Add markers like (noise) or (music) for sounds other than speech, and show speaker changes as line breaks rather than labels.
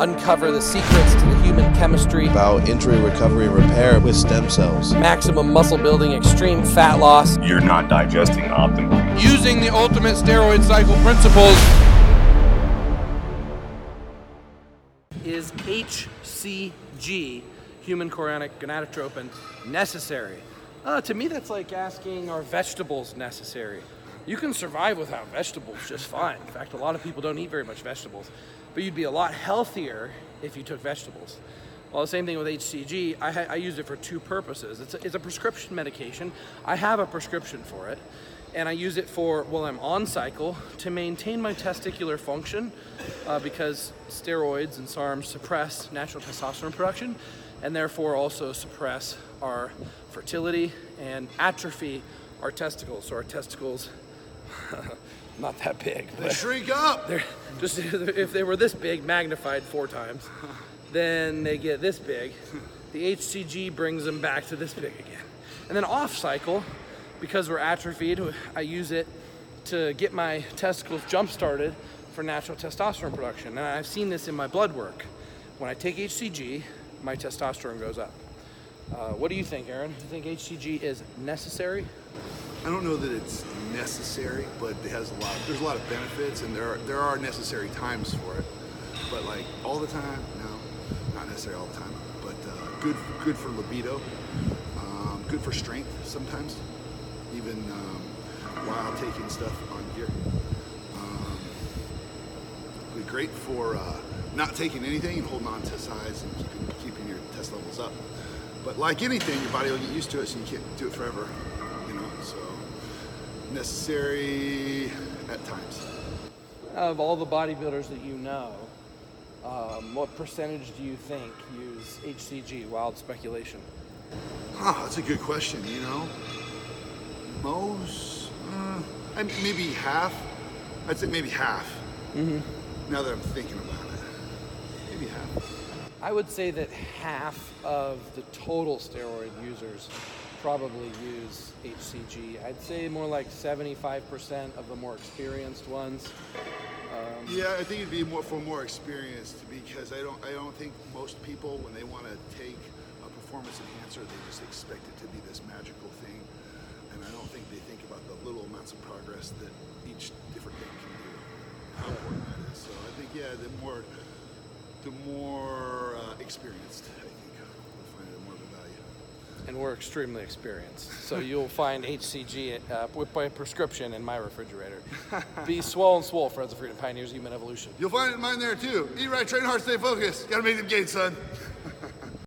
uncover the secrets to the human chemistry,
about injury recovery and repair with stem cells.
maximum muscle building, extreme fat loss.
You're not digesting optimally.
using the ultimate steroid cycle principles.
Is HCG, human chorionic gonadotropin, necessary? Uh, to me, that's like asking are vegetables necessary? You can survive without vegetables just fine. In fact, a lot of people don't eat very much vegetables, but you'd be a lot healthier if you took vegetables. Well, the same thing with HCG. I, ha- I use it for two purposes. It's a, it's a prescription medication. I have a prescription for it, and I use it for while I'm on cycle to maintain my testicular function, uh, because steroids and SARMs suppress natural testosterone production, and therefore also suppress our fertility and atrophy our testicles. So our testicles, (laughs) not that big, but
Shrink up. (laughs)
they're just (laughs) if they were this big, magnified four times, then they get this big. The HCG brings them back to this big again. And then off cycle, because we're atrophied, I use it to get my testicles jump started for natural testosterone production. And I've seen this in my blood work. When I take HCG, my testosterone goes up. Uh, what do you think, Aaron? Do you think HCG is necessary?
I don't know that it's necessary, but it has a lot. There's a lot of benefits, and there are there are necessary times for it. But like all the time, no, not necessary all the time. But uh, good good for libido, um, good for strength sometimes, even um, while taking stuff on gear. Um, be great for uh, not taking anything and holding on to size and keeping keeping your test levels up. But like anything, your body will get used to it, so you can't do it forever. So necessary at times.
Of all the bodybuilders that you know, um, what percentage do you think use HCG? Wild speculation.
Huh, that's a good question. You know, most, uh, I mean, maybe half. I'd say maybe half. Mm-hmm. Now that I'm thinking about it, maybe half.
I would say that half of the total steroid users probably use HCG. I'd say more like 75% of the more experienced ones.
Yeah, I think it'd be more for more experienced because I don't I don't think most people when they want to take a performance enhancer they just expect it to be this magical thing, and I don't think they think about the little amounts of progress that each different thing can do. How important that is. So I think yeah, the more the more uh, experienced I think will find it more of a value.
And we're extremely experienced. So you'll find HCG uh, with by prescription in my refrigerator. (laughs) Be swole and swole, Friends of Freedom Pioneers, Human Evolution.
You'll find it in mine there too. Eat right, train hard, stay focused. Gotta make them gains, son. (laughs)